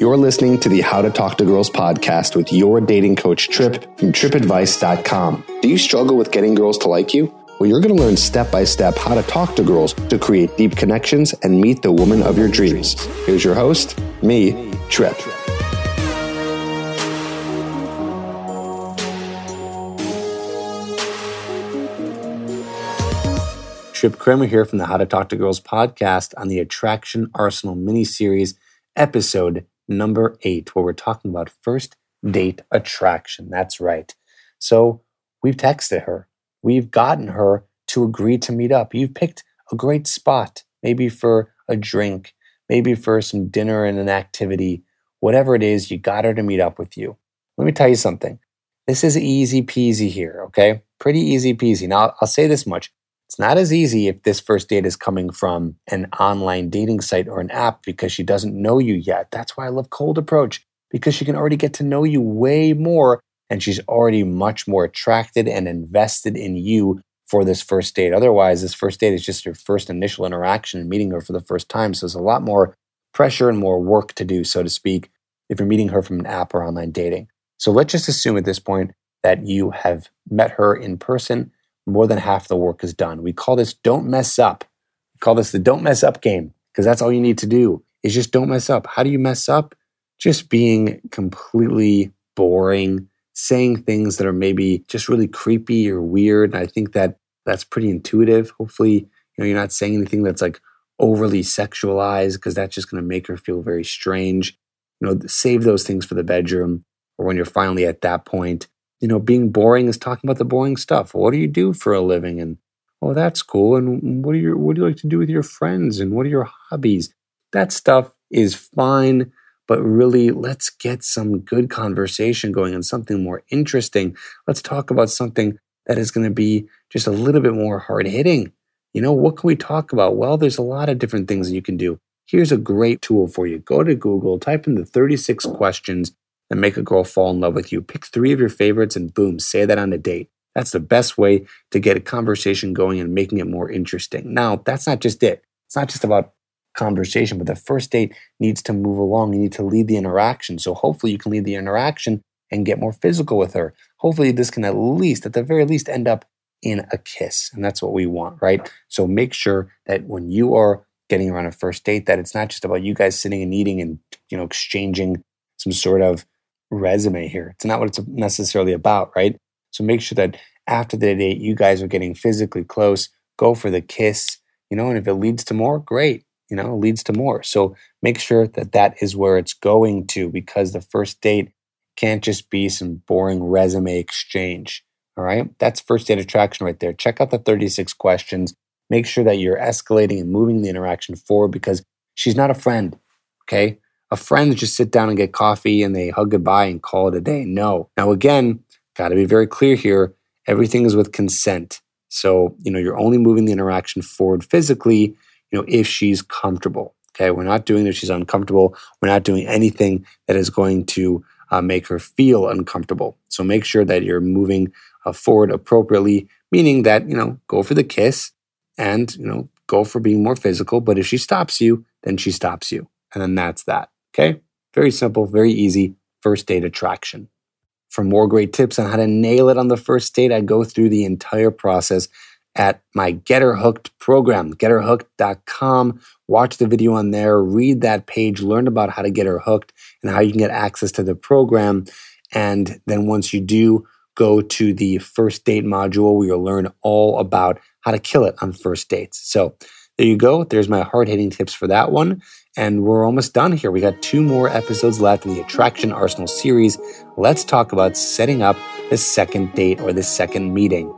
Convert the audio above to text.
You're listening to the How to Talk to Girls podcast with your dating coach, Trip from tripadvice.com. Do you struggle with getting girls to like you? Well, you're going to learn step by step how to talk to girls to create deep connections and meet the woman of your dreams. Here's your host, me, Trip. Trip Kramer here from the How to Talk to Girls podcast on the Attraction Arsenal mini series, episode number eight, where we're talking about first date attraction. That's right. So we've texted her, we've gotten her to agree to meet up. You've picked a great spot, maybe for a drink, maybe for some dinner and an activity, whatever it is, you got her to meet up with you. Let me tell you something. This is easy peasy here, okay? Pretty easy peasy. Now, I'll say this much it's not as easy if this first date is coming from an online dating site or an app because she doesn't know you yet. That's why I love Cold Approach because she can already get to know you way more and she's already much more attracted and invested in you for this first date. Otherwise, this first date is just your first initial interaction and meeting her for the first time. So there's a lot more pressure and more work to do, so to speak, if you're meeting her from an app or online dating. So let's just assume at this point that you have met her in person more than half the work is done. We call this don't mess up. We call this the don't mess up game because that's all you need to do is just don't mess up. How do you mess up? Just being completely boring, saying things that are maybe just really creepy or weird. And I think that that's pretty intuitive. Hopefully, you know, you're not saying anything that's like overly sexualized because that's just going to make her feel very strange. You know, save those things for the bedroom or when you're finally at that point you know, being boring is talking about the boring stuff. What do you do for a living? And oh, that's cool. And what do you what do you like to do with your friends? And what are your hobbies? That stuff is fine, but really, let's get some good conversation going and something more interesting. Let's talk about something that is going to be just a little bit more hard hitting. You know, what can we talk about? Well, there's a lot of different things that you can do. Here's a great tool for you. Go to Google, type in the 36 questions that make a girl fall in love with you. Pick three of your favorites and boom, say that on a date. That's the best way to get a conversation going and making it more interesting. Now, that's not just it. It's not just about conversation, but the first date needs to move along. You need to lead the interaction. So hopefully you can lead the interaction and get more physical with her. Hopefully this can at least, at the very least, end up in a kiss. And that's what we want, right? So make sure that when you are getting around a first date, that it's not just about you guys sitting and eating and, you know, exchanging some sort of resume here. It's not what it's necessarily about, right? So make sure that after the date, you guys are getting physically close. Go for the kiss, you know, and if it leads to more, great, you know, leads to more. So make sure that that is where it's going to because the first date can't just be some boring resume exchange. All right. That's first date attraction right there. Check out the 36 questions. Make sure that you're escalating and moving the interaction forward because she's not a friend. Okay a friend just sit down and get coffee and they hug goodbye and call it a day. No. Now, again, got to be very clear here. Everything is with consent. So, you know, you're only moving the interaction forward physically, you know, if she's comfortable. Okay. We're not doing if she's uncomfortable. We're not doing anything that is going to uh, make her feel uncomfortable. So make sure that you're moving uh, forward appropriately, meaning that, you know, go for the kiss and, you know, go for being more physical. But if she stops you, then she stops you. And then that's that. Okay? Very simple, very easy. First date attraction. For more great tips on how to nail it on the first date, I go through the entire process at my Get Her Hooked program, getherhooked.com. Watch the video on there, read that page, learn about how to get her hooked and how you can get access to the program. And then once you do, go to the first date module where you'll learn all about how to kill it on first dates. So there you go. There's my hard hitting tips for that one. And we're almost done here. We got two more episodes left in the Attraction Arsenal series. Let's talk about setting up the second date or the second meeting.